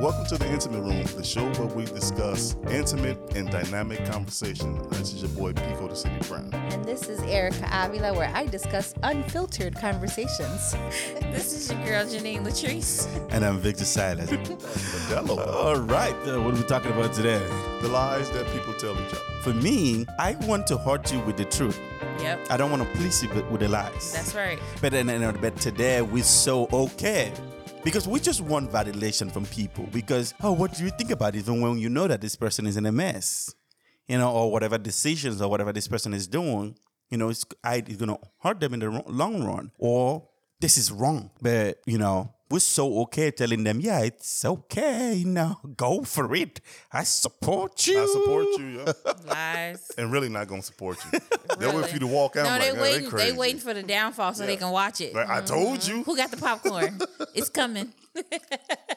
Welcome to the Intimate Room, the show where we discuss intimate and dynamic conversation. This is your boy Pico the City Brown. And this is Erica Avila, where I discuss unfiltered conversations. This is your girl Janine Latrice. And I'm Victor Silas. All right, uh, what are we talking about today? the lies that people tell each other. For me, I want to hurt you with the truth. Yep, I don't want to please you with, with the lies. that's right. But then, then, but today we're so okay because we just want validation from people. Because oh, what do you think about it? Even when you know that this person is in a mess, you know, or whatever decisions or whatever this person is doing, you know, it's it's gonna hurt them in the long run, or this is wrong. But you know, we're so okay telling them, yeah, it's okay. You know, go for it. I support you. I support you, yeah. Lies. and really not gonna support you. They'll wait Really. for you to walk out. No, like, they "Oh, they waiting. crazy. They waiting for the downfall so they can watch it. Like, I mm-hmm. told you. Who got the popcorn? it's coming.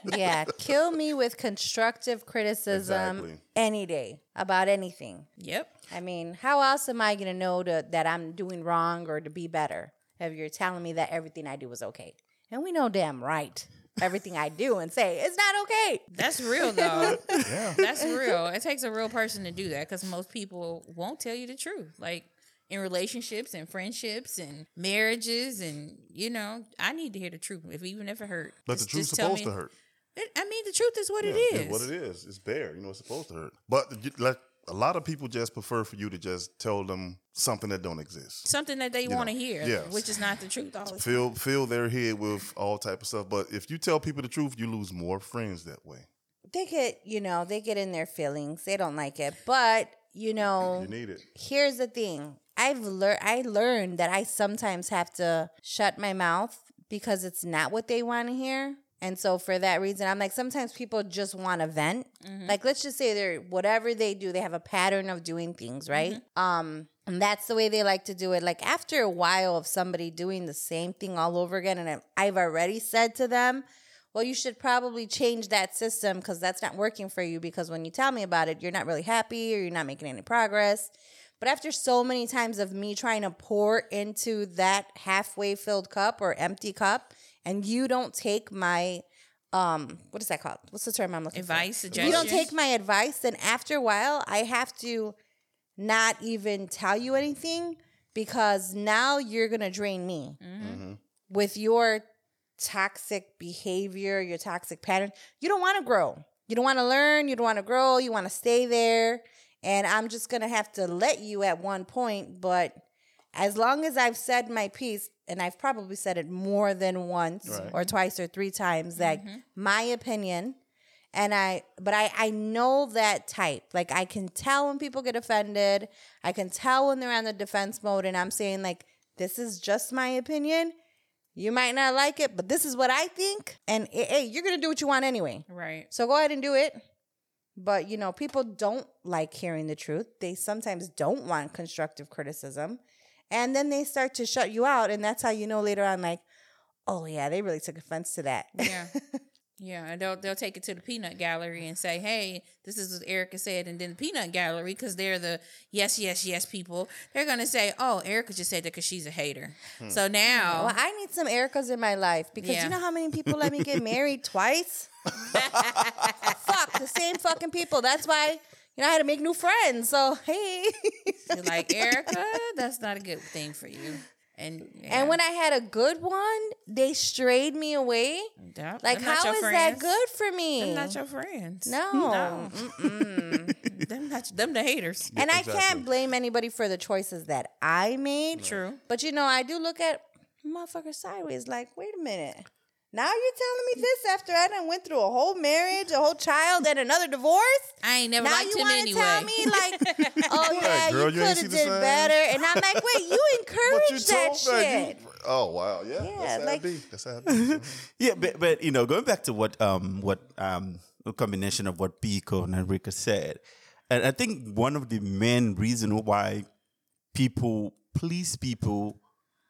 yeah, kill me with constructive criticism Exactly. any day about anything. Yep. I mean, how else am I going to know to, that I'm doing wrong or to be better if you're telling me that everything I do is okay? And we know damn right everything I do and say it's not okay. That's real though. yeah. That's real. It takes a real person to do that because most people won't tell you the truth. Like in relationships and friendships and marriages and you know, I need to hear the truth. If even if it hurt. But the Just- truth's supposed me- to hurt. It, I mean, the truth is what Yeah, it it's what it is. It's bare. You know, it's supposed to hurt. But you- like a lot of people just prefer for you to just tell them something that don't exist. Something that they want to hear, yes. which is not the truth. All the time. Fill fill their head with all type of stuff. But if you tell people the truth, you lose more friends that way. They get, you know, they get in their feelings. They don't like it. But, you know, You need it. here's the thing. I've learned I learned that I sometimes have to shut my mouth because it's not what they want to hear. And so for that reason, I'm like sometimes people just want to vent. Like let's just say they're whatever they do, they have a pattern of doing things, right? Um and that's the way they like to do it. Like after a while of somebody doing the same thing all over again and I've already said to them, well, you should probably change that system because that's not working for you. Because when you tell me about it, you're not really happy or you're not making any progress. But after so many times of me trying to pour into that halfway filled cup or empty cup, and you don't take my um what is that called? What's the term I'm looking Advice, for? If you don't take my advice, then after a while I have to not even tell you anything because now you're gonna drain me with your toxic behavior, your toxic pattern. You don't want to grow. You don't want to learn. You don't want to grow. You want to stay there. And I'm just going to have to let you at one point. But as long as I've said my piece, and I've probably said it more than once Right. or twice or three times, that my opinion, and I, but I, I know that type. Like I can tell when people get offended. I can tell when they're on the defense mode, and I'm saying like, this is just my opinion. You might not like it, but this is what I think. And eh, hey, you're gonna do what you want anyway. Right. So go ahead and do it. But you know, people don't like hearing the truth. They sometimes don't want constructive criticism. And then they start to shut you out. And that's how you know later on, like, oh yeah, they really took offense to that. Yeah. Yeah, and they'll they'll take it to the peanut gallery and say, "Hey, this is what Erica said." And then the peanut gallery, because they're the yes, yes, yes people, they're gonna say, "Oh, Erica just said that because she's a hater." Hmm. So now, well, I need some Ericas in my life because Yeah. you know how many people let me get married twice? Fuck, the same fucking people. That's why, you know, I had to make new friends. So, hey. you're like Erica, that's not a good thing for you. And yeah, And when I had a good one, they strayed me away. Yep, Like, them not how your that good for me? Them not your friends. no. no, them not them the haters. And I exactly. can't blame anybody for the choices that I made. True. But you know, I do look at motherfucker sideways like, wait a minute. Now you're telling me this after I done went through a whole marriage, a whole child, and another divorce? I ain't never now liked you him wanna anyway. tell me like, oh yeah, girl, you you could have the did better, and I'm like, wait, you But you that told shit. you. Oh wow, yeah. Yeah, that's how like- it be. That's how it be. Yeah, but, but you know, going back to what um what um a combination of what Pico and Erica said, and I think one of the main reason why people please people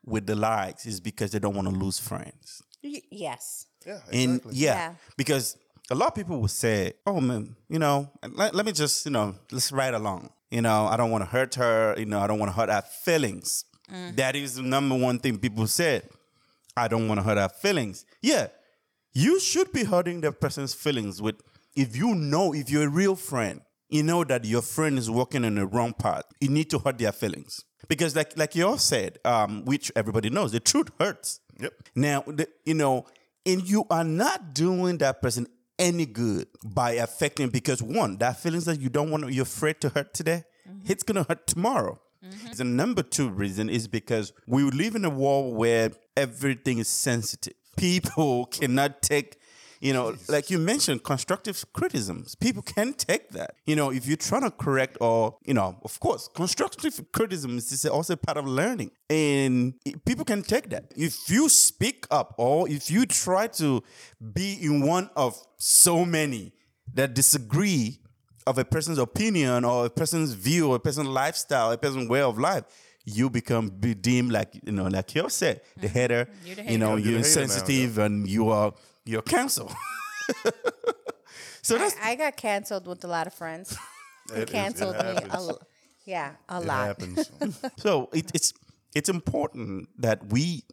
with the likes is because they don't want to lose friends. Y- yes. yeah, And exactly. yeah, Yeah. because a lot of people will say, "Oh man, you know, let, let me just you know, let's ride along." You know, I don't want to hurt her. You know, I don't want to hurt her feelings. That is the number one thing people said. I don't want to hurt her feelings. Yeah, you should be hurting that person's feelings with if you know if you're a real friend you know that your friend is walking in the wrong path you need to hurt their feelings because like like you all said um, which everybody knows the truth hurts Yep. now you know and you are not doing that person any good by affecting because one that feelings that you don't want you're afraid to hurt today mm-hmm. it's gonna hurt tomorrow mm-hmm. the number two reason is because we live in a world where everything is sensitive. People cannot take, you know, like you mentioned, constructive criticisms. People can take that. You know, if you're trying to correct or, you know, of course, constructive criticism is also part of learning. And people can take that. If you speak up or if you try to be in one of so many that disagree of a person's opinion or a person's view or a person's lifestyle, a person's way of life, you become be deemed like you know, like you said, the hater. Mm-hmm. You're the You know. You're you're the now, insensitive and you are you're cancel. so that's I, I got canceled with a lot of friends. They It is- it canceled me. A, happens. yeah, a It lot. happens. so it, it's it's important that we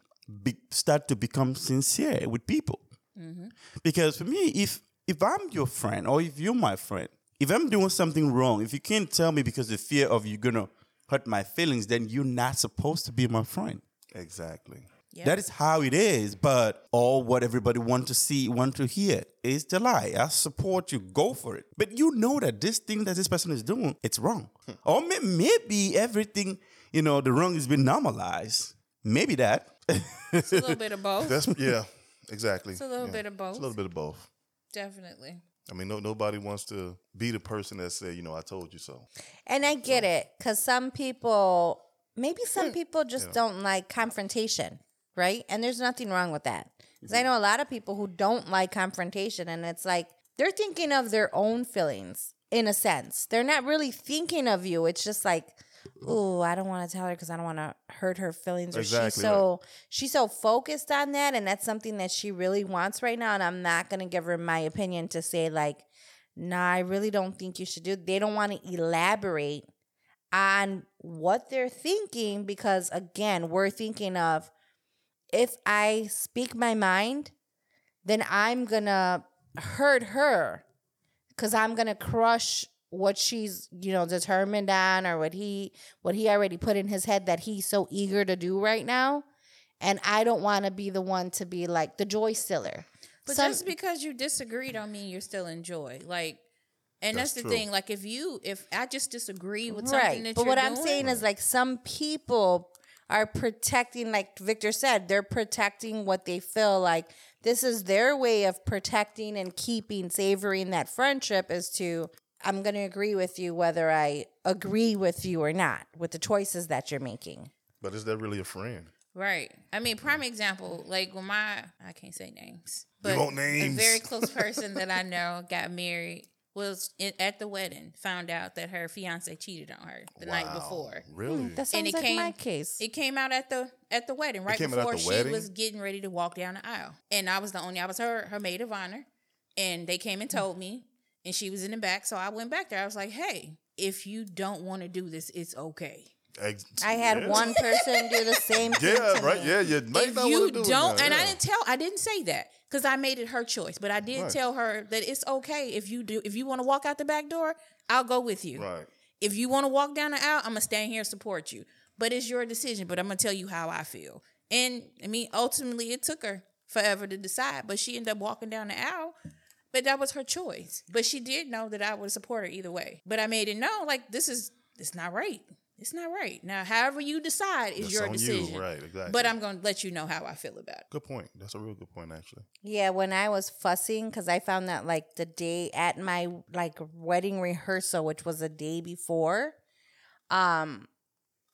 be, start to become sincere with people mm-hmm. because for me if if i'm your friend or if you're my friend if i'm doing something wrong if you can't tell me because of fear of you're gonna hurt my feelings then you're not supposed to be my friend exactly. That is how it is but all what everybody want to see want to hear is the lie i support you go for it but you know that this thing that this person is doing it's wrong hmm. or may- maybe everything you know the wrong has been normalized maybe that It's a little bit of both. That's yeah, exactly. It's a little Yeah. bit of both. It's a little bit of both. Definitely. I mean, no, nobody wants to be the person that said, you know, I told you so. And I get it because some people, maybe some hmm. people just don't like confrontation, right? And there's nothing wrong with that. Because I mm-hmm. know a lot of people who don't like confrontation, and it's like they're thinking of their own feelings in a sense. They're not really thinking of you. It's just like, oh, I don't want to tell her because I don't want to hurt her feelings, or she's so she's so focused on that, and that's something that she really wants right now. And I'm not gonna give her my opinion to say like, nah, I really don't think you should do. They don't want to elaborate on what they're thinking because again, we're thinking of if I speak my mind, then I'm gonna hurt her because I'm gonna crush what she's you know determined on or what he what he already put in his head that he's so eager to do right now and i don't want to be the one to be like the joy stiller But Some- just because you disagree don't mean you're still in joy. Like, and that's, That's the true. thing. Like, if you, if I just disagree with something right that but you're what i'm doing- saying is like some people are protecting like victor said they're protecting what they feel like this is their way of protecting and keeping savoring that friendship is to i'm going to agree with you whether i agree with you or not with the choices that you're making But is that really a friend? Right. I mean, prime example, like when my I can't say names, but want names. a very close person that I know got married was in, at the wedding found out that her fiance cheated on her the night before. Really? that sounds And it like came, my case It came out at the at the wedding right came out at before she wedding? was getting ready to walk down the aisle, and I was the only I was her her maid of honor, and they came and mm. told me, and she was in the back, so I went back there. I was like, hey, if you don't want to do this, it's okay. Ex- i had yeah. one person do the same thing Yeah, right. me. Yeah, you if you do don't, now, and I didn't tell, I didn't say that because I made it her choice. But I did Right. tell her that it's okay if you do. If you want to walk out the back door, I'll go with you. Right. If you want to walk down the aisle, I'm gonna stand here and support you. But it's your decision. But I'm gonna tell you how I feel. And I mean, ultimately, it took her forever to decide. But she ended up walking down the aisle. But that was her choice. But she did know that I would support her either way. But I made it known like this is it's not right. It's not right. Now, however you decide is That's your on you, decision. right, exactly. But I'm gonna let you know how I feel about it. Good point. That's a real good point, actually. Yeah, when I was fussing, because I found that like the day at my like wedding rehearsal, which was a day before, um,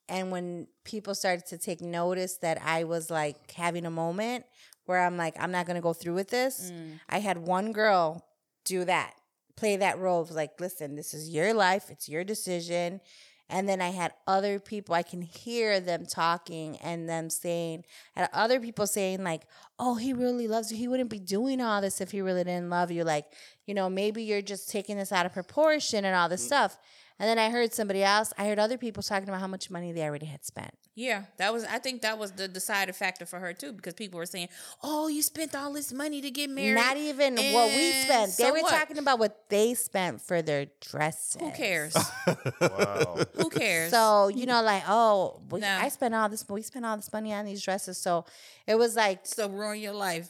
and when people started to take notice that I was like having a moment where I'm like, I'm not gonna go through with this. I had one girl do that, play that role of like, listen, this is your life, it's your decision. And then I had other people, I can hear them talking and them saying, and other people saying, like, oh, he really loves you. He wouldn't be doing all this if he really didn't love you. Like, you know, maybe you're just taking this out of proportion and all this mm. stuff. And then I heard somebody else, I heard other people talking about how much money they already had spent. Yeah, that was. I think that was the deciding factor for her too, because people were saying, "Oh, you spent all this money to get married." Not even what we And spent. They were what? talking about what they spent for their dresses. Who cares? Wow. Who cares? So you know, like, oh, we, No. I spent all this. We spent all this money on these dresses. So it was like, so ruin your life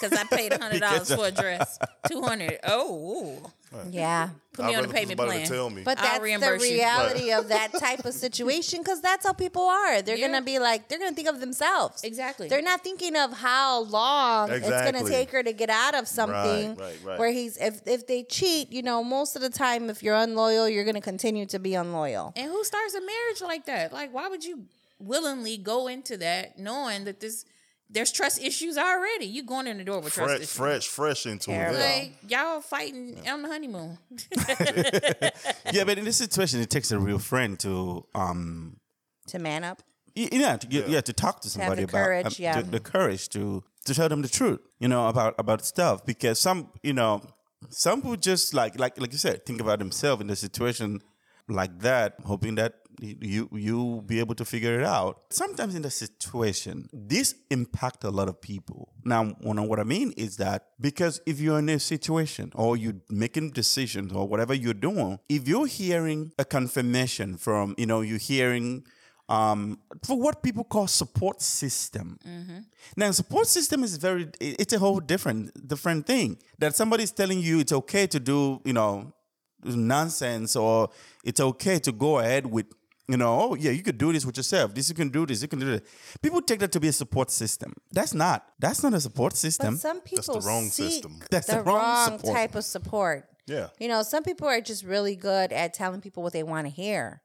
because I paid hundred dollars for a dress. Two hundred. Oh, ooh. Yeah. put me I'd on a payment plan. tell me. But I'll that's the reimburse you. reality of that type of situation because that's how people are. They're Yeah. gonna be like, they're gonna think of themselves. Exactly. They're not thinking of how long it's gonna Exactly. take her to get out of something. right, right. Where he's if if they cheat, you know, most of the time, if you're unloyal, you're gonna continue to be unloyal. And who starts a marriage like that? Like, why would you willingly go into that knowing that this there's trust issues already? You going in the door with trust fresh, issues. fresh, fresh into Terrible. it. Yeah. Like y'all fighting on the honeymoon. yeah, but in this situation, it takes a real friend to um To man up. Y- yeah, to, yeah. yeah, to talk to have somebody the about courage, um, yeah. the, the courage to to tell them the truth, you know, about about stuff because some, you know, some people just like like like you said, think about themselves in the situation like that, hoping that you you be able to figure it out. Sometimes in the situation, this impact a lot of people. Now, what I mean is that because if you're in a situation or you're making decisions or whatever you're doing, if you're hearing a confirmation from, you know, you're hearing um, for what people call support system. Now, support system is very, it's a whole different, different thing. That somebody's telling you it's okay to do, you know, nonsense or it's okay to go ahead with, you know, oh yeah, you could do this with yourself. This you can do this, you can do that. People take that to be a support system. That's not. That's not a support system. But some people that's the wrong seek system. That's the, the wrong wrong, type of support. Yeah. You know, some people are just really good at telling people what they want to hear.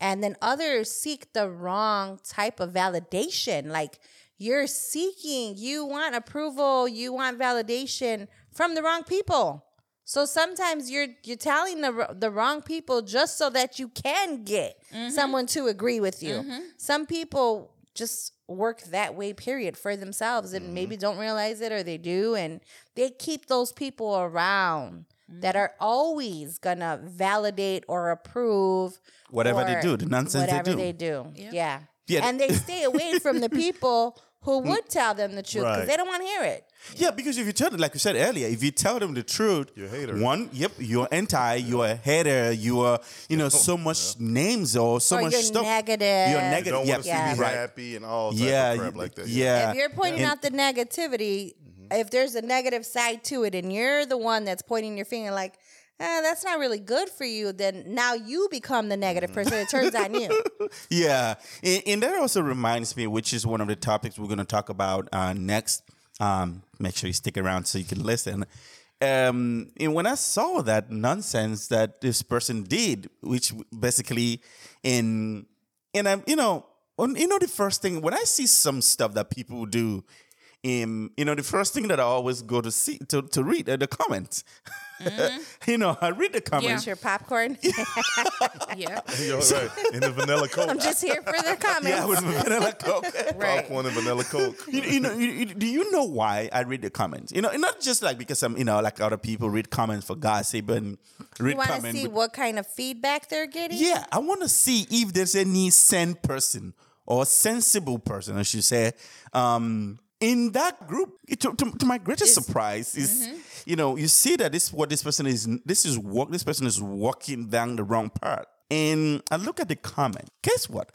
And then others seek the wrong type of validation. Like you're seeking, you want approval, you want validation from the wrong people. So sometimes you're you're telling the the wrong people just so that you can get mm-hmm. someone to agree with you. Mm-hmm. Some people just work that way period for themselves and mm-hmm. maybe don't realize it or they do and they keep those people around that are always gonna validate or approve Whatever they do, the nonsense they whatever do. they do. Yeah. Yeah. And they stay away from the people who mm. would tell them the truth because Right. they don't want to hear it. Yeah, because if you tell them, like you said earlier, if you tell them the truth, You're a hater. One, yep, you're anti, you're a hater, you are, you know, so much names or so Or much you're stuff. negative. You're You negative. don't Yeah, want to see Yeah. me right. happy and all type Yeah, of crap you- like that. yeah. if you're pointing And- out the negativity, if there's a negative side to it and you're the one that's pointing your finger like, eh, that's not really good for you, then now you become the negative person. It turns on you. Yeah, and, and that also reminds me, which is one of the topics we're going to talk about uh, next. Um, make sure you stick around so you can listen. Um, and when I saw that nonsense that this person did, which basically in and I'm you know you know the first thing when I see some stuff that people do. Um, you know, the first thing that I always go to see to, to read are the comments. you know, I read the comments. Eat your popcorn. yeah. You're right. In the vanilla coke. I'm just here for the comments. Yeah, with vanilla coke. right. Popcorn and vanilla coke. you, you know, you, you- do you know why I read the comments? You know, not just like because I'm, you know, like other people read comments for gossip and read You want to see with- what kind of feedback they're getting? yeah, I want to see if there's any sane person or sensible person, I should say, um, in that group. It- To, to, to my greatest surprise is, mm-hmm. you know, you see that this what this person is. This is walk. This person is walking down the wrong path. And I look at the comment. Guess what?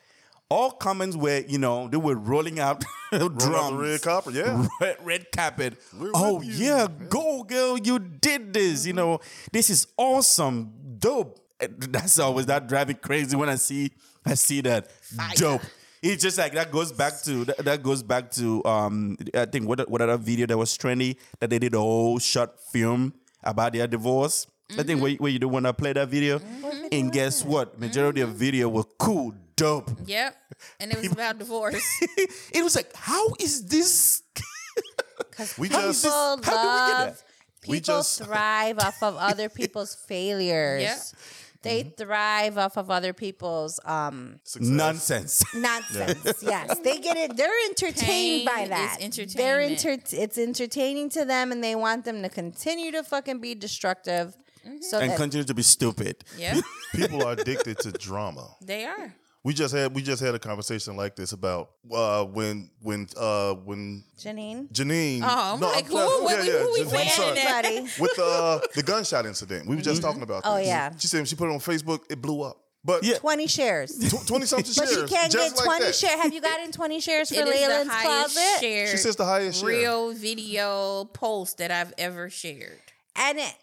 All comments were, you know, they were rolling out Roll out drums red copper, yeah. red, red carpet. We're oh with you. yeah, go girl, you did this. You mm-hmm. know, this is awesome, dope. That's always that drive me crazy when I see I see that dope. It's just like that goes back to that, that goes back to um I think what what other video that was trendy that they did a whole short film about their divorce. I think mm-hmm. where, where you don't want to play that video. Mm-hmm. And guess mm-hmm. what? Majority of video was cool, dope. Yep. And it was about divorce. it was like, how is this? We People just how did we get love, people We just- thrive off of other people's failures. Yep. They Mm-hmm. thrive off of other people's um success. Nonsense. nonsense. yes, they get it. They're entertained Pain by is that. They're entertainment. enter- It's entertaining to them, and they want them to continue to fucking be destructive So and that, continue to be stupid. Yeah, People are addicted to drama. they are. We just had we just had a conversation like this about uh, when when uh, when Janine, Janine. Oh, I'm like, who- sorry. what we- who we Janine, fanning sorry. buddy. with uh, the gunshot incident. We were just talking about. Oh, this. yeah. She said when she put it on Facebook, it blew up. But Yeah. 20 shares. twenty something But shares. you can't get like 20 that. shares. Have you gotten 20 shares for It is the Leyland's highest closet? shared She says the highest share. real video post that I've ever shared. And it,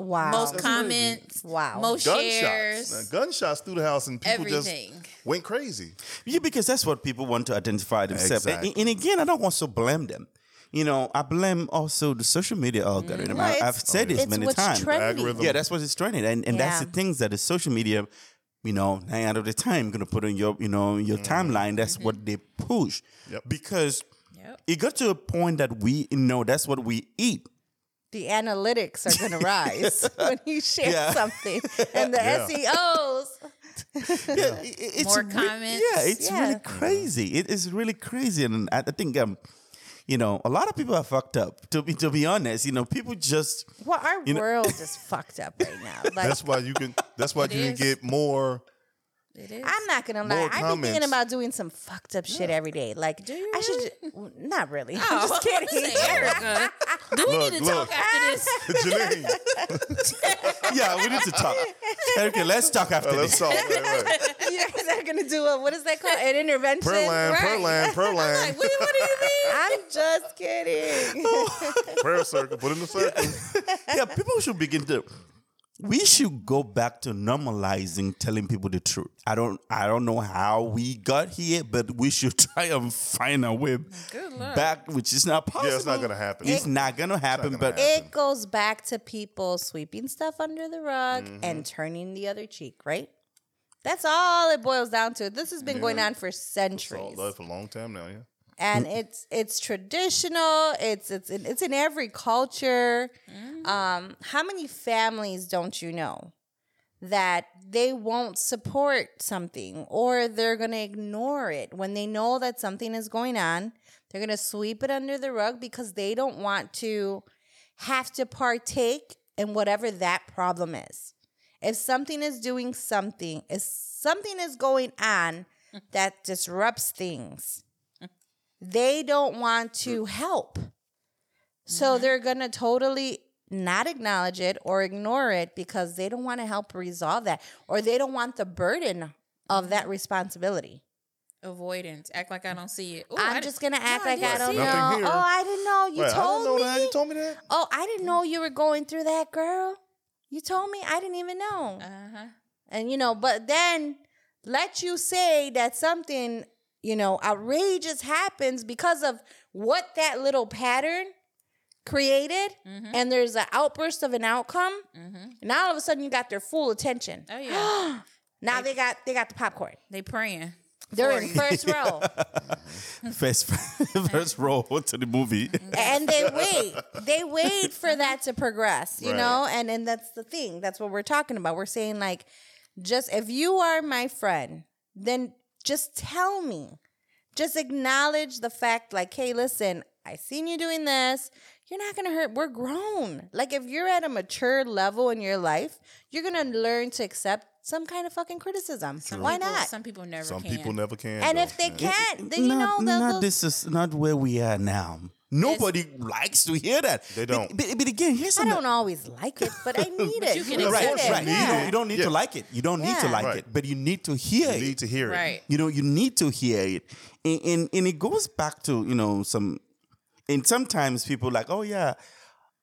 wow. Most That's comments, Wow. most Gunshots. shares, Now, gunshots through the house and people everything. just went crazy. Yeah, because that's what people want to identify themselves. And- Exactly. And, again, I don't want to blame them. You know, I blame also the social media algorithm. Mm. Well, I, it's- I've said this it's many what's times. trendy. Algorithm. Yeah, that's what it's trending, and and that's the things that the social media, you know, nine out of the time gonna put on your, you know, your mm-hmm. timeline. That's mm-hmm. what they push, Yep. because Yep. it got to a point that we you know that's what we eat. The analytics are going to rise when you share Yeah. something. And the Yeah. SEOs. Yeah, it- it- it's More re- comments. Yeah, it's Yeah. really crazy. It is really crazy, and I, I think um, you know, a lot of people are fucked up. To be to be honest, you know, people just Well, our You know- world is fucked up right now. Like, That's why you can. That's why It you can get more. It is. I'm not gonna lie. More I've been thinking about doing some fucked up shit every day. Like, Do you I should. ju- not really. Oh, I'm just kidding. gonna say, Erica, do we Look, need to look. talk after this? Janine, yeah. We need to talk. Okay, let's talk after let's this. talk. Right, right. you guys are gonna do a what is that called? An intervention. Per line, per Right. line, per line. Like, what, what do you mean? I'm just kidding. Prayer circle. Put in the circle. yeah, people should begin to. We should go back to normalizing telling people the truth. I don't, I don't know how we got here, but we should try and find a way back, which is not possible. Yeah, it's not gonna happen. It's not gonna happen. gonna but happen. it goes back to people sweeping stuff under the rug Mm-hmm. and turning the other cheek, right? That's all it boils down to. This has been going on for It's centuries. all love for a long time now. Yeah. And mm-hmm. it's it's traditional it's it's in, it's in every culture. Mm. Um how many families don't you know that they won't support something or they're going to ignore it? When they know that something is going on they're going to sweep it under the rug because they don't want to have to partake in whatever that problem is. If something is doing something if something is going on mm. that disrupts things they don't want to help. So they're going to totally not acknowledge it or ignore it because they don't want to help resolve that or they don't want the burden of that responsibility. Avoidance. Act like I don't see it. Ooh, I'm I just di- going to act no, like I didn't don't see know. it. Nothing here. Oh, I didn't know. You Wait, I didn't told know me. that. You told me that. Oh, I didn't know you were going through that, girl. You told me. I didn't even know. Uh-huh. And you know, but then let you say that something, you know, outrageous happens because of what that little pattern created mm-hmm. and there's an outburst of an outcome. Mm-hmm. Now all of a sudden you got their full attention. Oh yeah. Now they got they got the popcorn. they praying. They're in first row. first, first row to the movie. and they wait. They wait for that to progress, you Right. know? And and that's the thing. That's what we're talking about. We're saying like just if you are my friend, then just tell me. Just acknowledge the fact like, "Hey, listen, I seen you doing this. You're not going to hurt. We're grown. Like if you're at a mature level in your life, you're going to learn to accept some kind of fucking criticism. Some Why people- not? Some people never Some can. people never can. and though. if they can't, then you not, know they'll, not they'll- this is not where we are now. Nobody likes to hear that. They But- don't. But, but again, here's I don't always like it, but I need it. you can need right, it. it. right. You, don't, you don't need Yeah. to like it. You don't need to like Right. it, but you need to hear You it. You need to hear it. Right. you know you need to hear it and, and and it goes back to you know some and sometimes people like oh yeah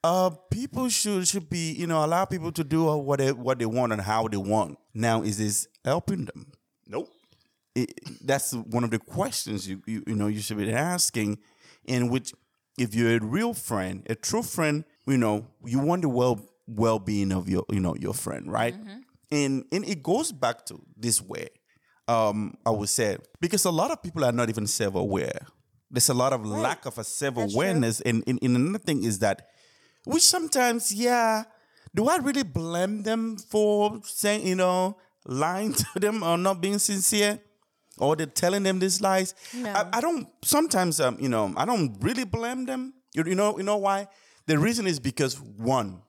uh people should should be you know allow people to do what they what they want and how they want now is this helping them Nope. it, that's one of the questions you, you you know you should be asking in which if you're a real friend a true friend you know you want the well well-being of your you know your friend right? And and it goes back to this way um i would say because a lot of people are not even self-aware. There's a lot of lack of a self-awareness. And, and, and another thing is that which sometimes yeah do i really blame them for saying you know lying to them or not being sincere or they're telling them these lies No. I, I don't sometimes um you know i don't really blame them you, you know you know why the reason is because one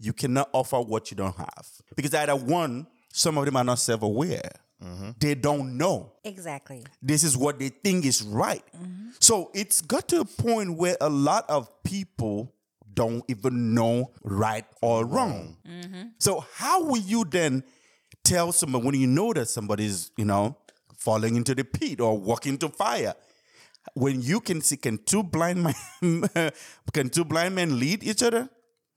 you cannot offer what you don't have. Because either one, some of them are not self aware. Mm-hmm. They don't know Exactly. this is what they think is right. Mm-hmm. So it's got to a point where a lot of people don't even know right or wrong. Mm-hmm. So how will you then tell someone when you know that somebody's, you know, falling into the pit or walking to fire? When you can see, can two blind men, can two blind men lead each other?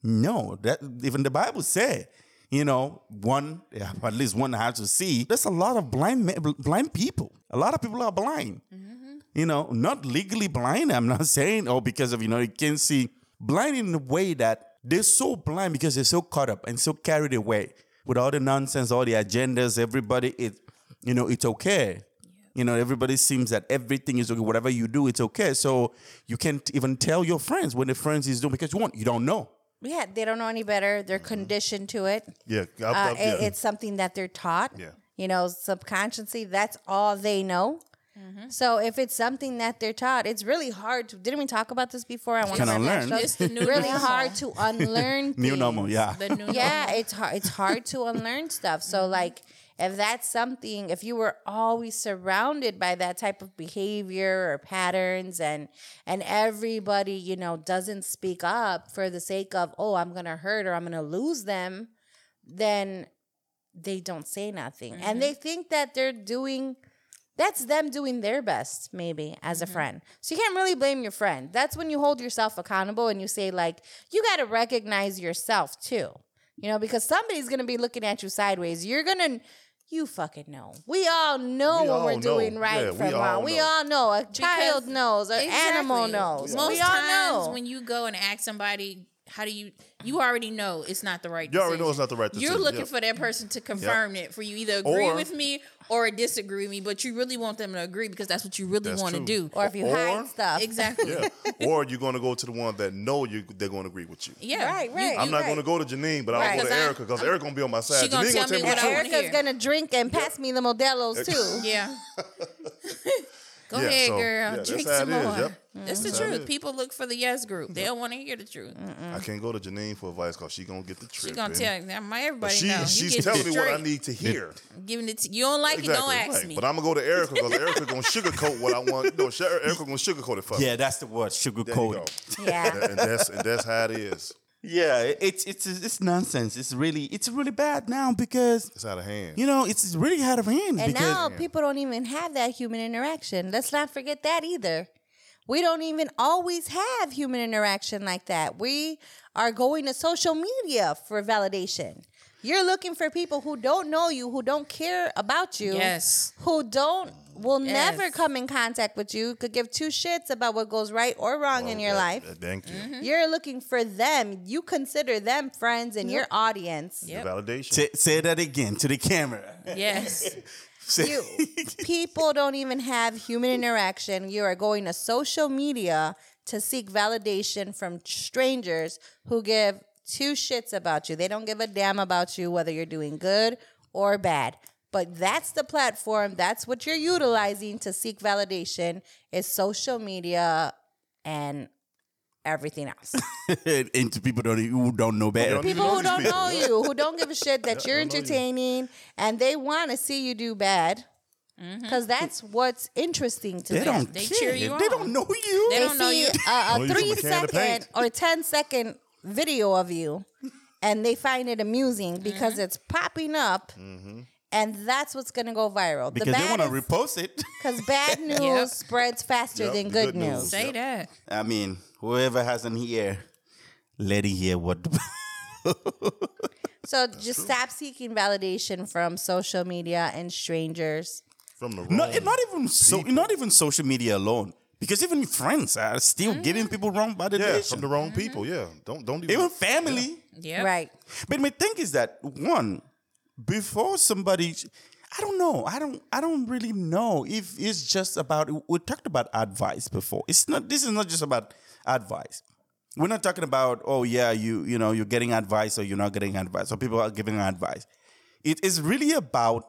No, that even the Bible said, you know, one yeah, at least one has to see. There's a lot of blind men, blind people. A lot of people are blind. Mm-hmm. You know, not legally blind. I'm not saying oh because of you know you can't see blind in a way that they're so blind because they're so caught up and so carried away with all the nonsense, all the agendas. Everybody, it you know, it's okay. You know, everybody seems that everything is okay. Whatever you do, it's okay. So you can't even tell your friends when the friends is doing because you want you don't know. Yeah, they don't know any better. They're mm-hmm. conditioned to it. Yeah, I- I- Uh, yeah. It's something that they're taught. Yeah. You know, subconsciously, that's all they know. Mm-hmm. So if it's something that they're taught, it's really hard to. Didn't we talk about this before? I Can unlearn. It's the new really hard to unlearn. New normal, yeah. The new yeah, normal. it's hard. It's hard to unlearn stuff. So mm-hmm. like, if that's something, if you were always surrounded by that type of behavior or patterns, and and everybody, you know, doesn't speak up for the sake of, oh, I'm gonna hurt or I'm gonna lose them, then they don't say nothing, and mm-hmm. they think that they're doing. That's them doing their best, maybe as a mm-hmm. friend. So you can't really blame your friend. That's when you hold yourself accountable and you say, like, you got to recognize yourself too. You know, because somebody's gonna be looking at you sideways. You're gonna, you fucking know. We all know We when all we're know. doing right Yeah, we from all wrong. We know. all know. A child knows. An animal knows. Most we all times know. when you go and ask somebody, how do you? You already know it's not the right. You already know it's not the right. You're looking yeah. for that person to confirm it for you, either agree Or- with me or disagree with me. But you really want them to agree because that's what you really want to do. or if you Or- hide stuff. exactly. yeah. or you're going to go to the one that know you they're going to agree with you. Yeah. Right, You- right. I'm not right. going to go to Janine, but Right. I'll go to 'Cause I- Erica because Erica going to be on my side. She gonna Janine tell gonna me tell what the I truth. Erica's gonna drink and pass me the Modelo's too. Yeah. Go Yeah, ahead, so, girl. yeah, Drink some it is, more. yep. That's the That's how it truth. People look for the yes group. They don't want to hear the truth. I can't go to Janine for advice because she going to get the She trick. gonna tell. My everybody she, know. She's get telling it me what I need to hear. Giving it to you. Don't like it. Don't ask right. me. But I'm going to go to Erica because Erica going to sugarcoat what I want. No, Erica going to sugarcoat it for me. Yeah, that's the word, There you sugarcoat. Yeah. and that's and that's how it is. Yeah, it's it's it's nonsense. It's really it's really bad now because It's out of hand. you know it's really out of hand. And because now people don't even have that human interaction. Let's not forget that either. We don't even always have human interaction like that. We are going to social media for validation. You're looking for people who don't know you, who don't care about you, Yes. who don't will Yes. never come in contact with you, could give two shits about what goes right or wrong in your That- life. that- Thank you. Mm-hmm. You're looking for them. You consider them friends in your audience. Yep. validation. say, say that again to the camera. Yes. You people don't even have human interaction. You are going to social media to seek validation from strangers who give two shits about you. They don't give a damn about you whether you're doing good or bad. But that's the platform. That's what you're utilizing to seek validation is social media and everything else. and to people don't, who don't know better. don't people who don't know you, who don't give a shit that you're don't you. entertaining, and they want to see you do bad, mm-hmm. because that's what's interesting to They them. don't They care. cheer you They on. don't know you. They They don't know see you. a, a Know you from a can of paint. second or ten second video of you, and they find it amusing because mm-hmm. it's popping up, mm-hmm. And that's what's gonna go viral. because they want to repost it. because bad news Yep. spreads faster Yep, than good, good news. news. Say that. I mean, whoever has an ear, let it hear what. So just stop seeking validation from social media and strangers. From the not, wrong not even so, people. not even social media alone. Because even friends are still Mm-hmm. giving people wrong validation Yeah, from the wrong people. Yeah, don't don't even. even family. Yeah. Right. But my thing is that one, before somebody, I don't know. I don't. I don't really know if it's just about. We talked about advice before. It's not. This is not just about advice. We're not talking about. Oh yeah, you you know you're getting advice or you're not getting advice or people are giving advice. It is really about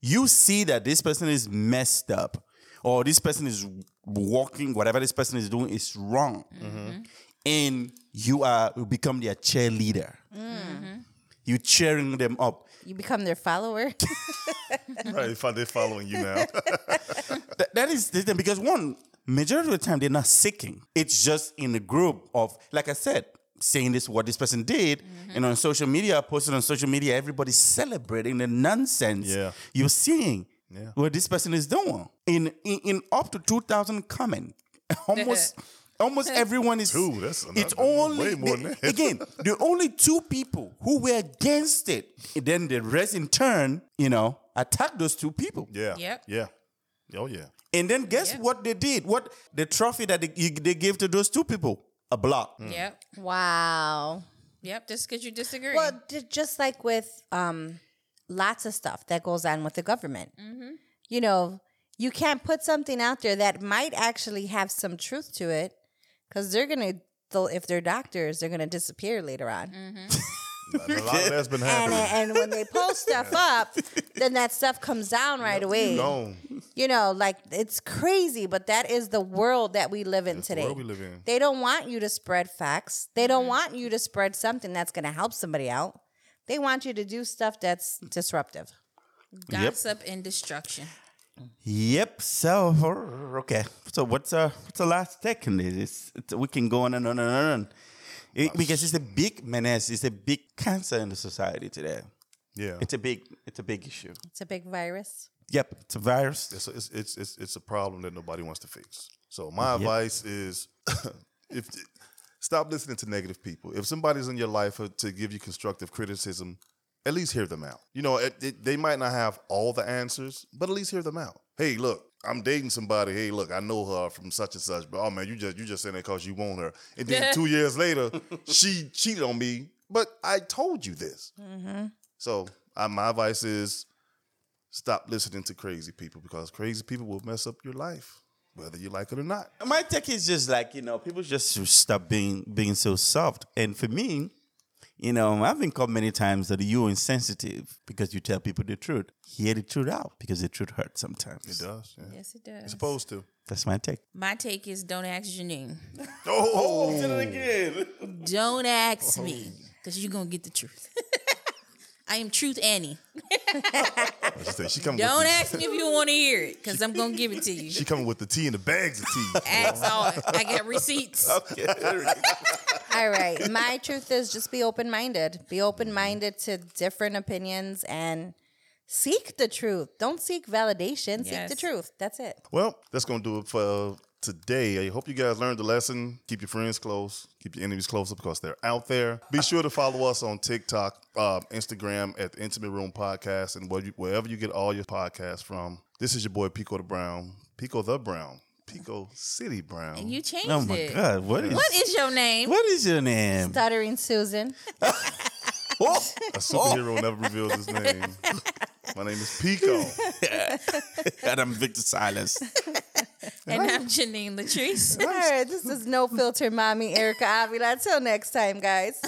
you see that this person is messed up or this person is walking whatever this person is doing is wrong mm-hmm. and you are you become their cheerleader mm-hmm. You cheering them up. You become their follower. Right, if they're following you now. That, that is the thing because one majority of the time they're not seeking. It's just in a group of, like I said, saying this what this person did, mm-hmm. and on social media, posted on social media, everybody's celebrating the nonsense Yeah. you're seeing. Yeah. What this person is doing in in, in up to two thousand comment, almost. Almost everyone is. Two, that's it's only way more than that. again the only two people who were against it. And then the rest, in turn, you know, attacked those two people. Yeah. Yep. Yeah. Oh yeah. And then guess Yeah. what they did? What the trophy that they, they gave to those two people? A block. Yep. wow. Yep. Just because you disagree. Well, d- just like with um, lots of stuff that goes on with the government, you know, you can't put something out there that might actually have some truth to it, because they're gonna, they'll- if they're doctors, they're gonna disappear later on. Mm-hmm. A lot of that's been And happening. and when they pull stuff up, then that stuff comes down right away. No. You know, like it's crazy, but that is the world that we live in That's the today. world we live in. They don't want you to spread facts. They don't mm-hmm. want you to spread something that's going to help somebody out. They want you to do stuff that's disruptive. Gossip and destruction. Yep. So okay. So what's uh what's the last take on this? It's, it's, we can go on and on and on. and on. It- because it's a big menace. It's a big cancer in the society today. Yeah. It's a big it's a big issue. It's a big virus. Yep. It's a virus. It's, it's it's it's it's a problem that nobody wants to fix. So my advice is, if stop listening to negative people. If somebody's in your life uh, to give you constructive criticism, at least hear them out. You know, it, it- they might not have all the answers, but at least hear them out. Hey, look, I'm dating somebody. Hey, look, I know her from such and such, but oh man, you just you just saying that because you want her. And then two years later, she cheated on me, but I told you this. So uh, my advice is stop listening to crazy people because crazy people will mess up your life, whether you like it or not. My take is just like you know, people just stop being being so soft. And for me, you know, I've been called many times that you're insensitive because you tell people the truth. Hear the truth out because the truth hurts sometimes. It does. Yeah. Yes, it does. It's supposed to. That's my take. My take is don't ask Janine. Oh, oh, say it again. Don't ask me oh. because you're going to get the truth. I am Truth Annie. She coming Don't with the, ask me if you want to hear it because I'm going to give it to you. She coming with the tea and the bags of tea. Ask all. I got receipts. All right. My truth is just be open minded. Be open minded to different opinions and seek the truth. Don't seek validation. Seek Yes. the truth. That's it. Well, that's gonna do it for today. I hope you guys learned the lesson. Keep your friends close. Keep your enemies closer because they're out there. Be sure to follow us on TikTok, uh, Instagram at the Intimate Room Podcast, and wherever you get all your podcasts from. This is your boy Pico the Brown, Pico the Brown, Pico City Brown. And you changed it. Oh my it. God! What is What is your name? what is your name? Stuttering Susan. Oh, A superhero never reveals his name. My name is Pico. and I'm Victor Silas. And I'm Janine Latrice. All right. This is No Filter Mommy Erica Avila. Until next time, guys.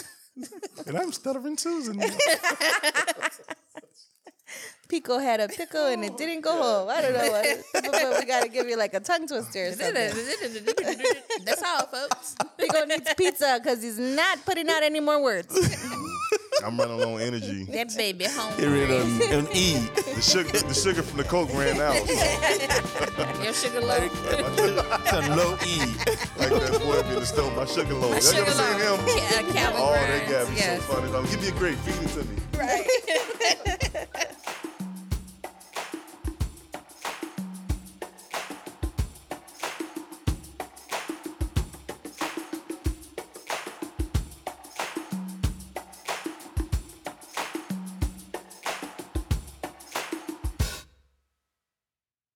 And I'm Stuttering Susan. Pico had a pickle and it didn't go home. I don't know what. But we got to give you like a tongue twister or something. That's all, folks. Pico needs pizza because he's not putting out any more words. I'm running low on energy. That baby home. Here it on, on E. The sugar, the sugar from the Coke ran out. Your sugar low. It's a low E. like that boy up in the stove, my sugar loaf. My Y'all sugar ever seen low. him? Ca- uh, Calvin Oh, that Grimes. guy be Yes. so funny. Um, give me a grape, feed it to me. Right.